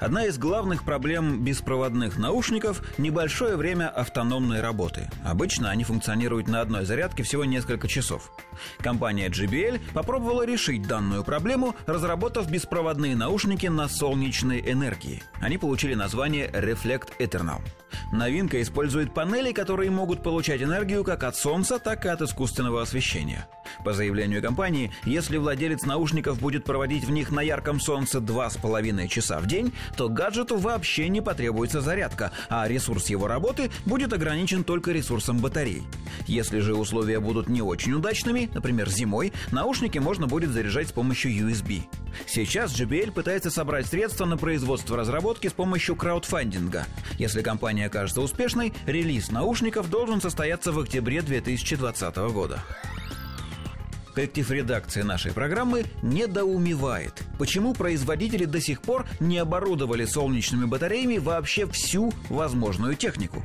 Одна из главных проблем беспроводных наушников – небольшое время автономной работы. Обычно они функционируют на одной зарядке всего несколько часов. Компания JBL попробовала решить данную проблему, разработав беспроводные наушники на солнечной энергии. Они получили название Reflect Eternal. Новинка использует панели, которые могут получать энергию как от солнца, так и от искусственного освещения. По заявлению компании, если владелец наушников будет проводить в них на ярком солнце 2,5 часа в день, то гаджету вообще не потребуется зарядка, а ресурс его работы будет ограничен только ресурсом батарей. Если же условия будут не очень удачными, например, зимой, наушники можно будет заряжать с помощью USB. Сейчас JBL пытается собрать средства на производство разработки с помощью краудфандинга. Если компания окажется успешной, релиз наушников должен состояться в октябре 2020 года. Коллектив редакции нашей программы недоумевает, почему производители до сих пор не оборудовали солнечными батареями вообще всю возможную технику.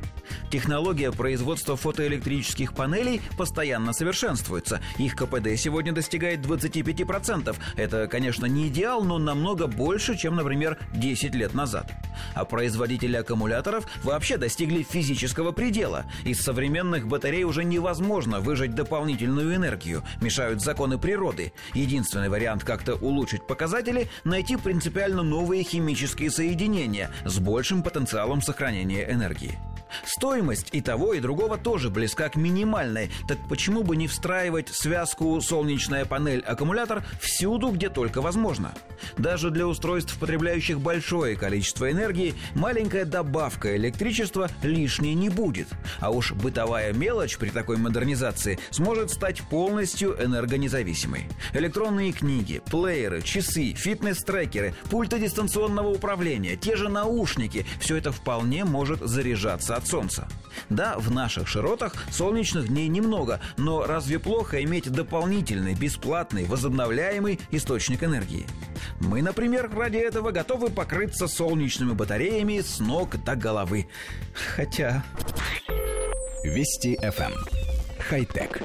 Технология производства фотоэлектрических панелей постоянно совершенствуется. Их КПД сегодня достигает 25%. Это, конечно, не идеал, но намного больше, чем, например, 10 лет назад. А производители аккумуляторов вообще достигли физического предела. Из современных батарей уже невозможно выжать дополнительную энергию. Мешают законы природы. Единственный вариант как-то улучшить показатели – найти принципиально новые химические соединения с большим потенциалом сохранения энергии. Стоимость и того, и другого тоже близка к минимальной. Так почему бы не встраивать связку солнечная панель-аккумулятор всюду, где только возможно? Даже для устройств, потребляющих большое количество энергии, маленькая добавка электричества лишней не будет. А уж бытовая мелочь при такой модернизации сможет стать полностью энергонезависимой. Электронные книги, плееры, часы, фитнес-трекеры, пульты дистанционного управления, те же наушники – все это вполне может заряжаться от солнца. Да, в наших широтах солнечных дней немного, но разве плохо иметь дополнительный, бесплатный, возобновляемый источник энергии? Мы, например, ради этого готовы покрыться солнечными батареями с ног до головы. Хотя... Вести FM. Эм. Хай-тек.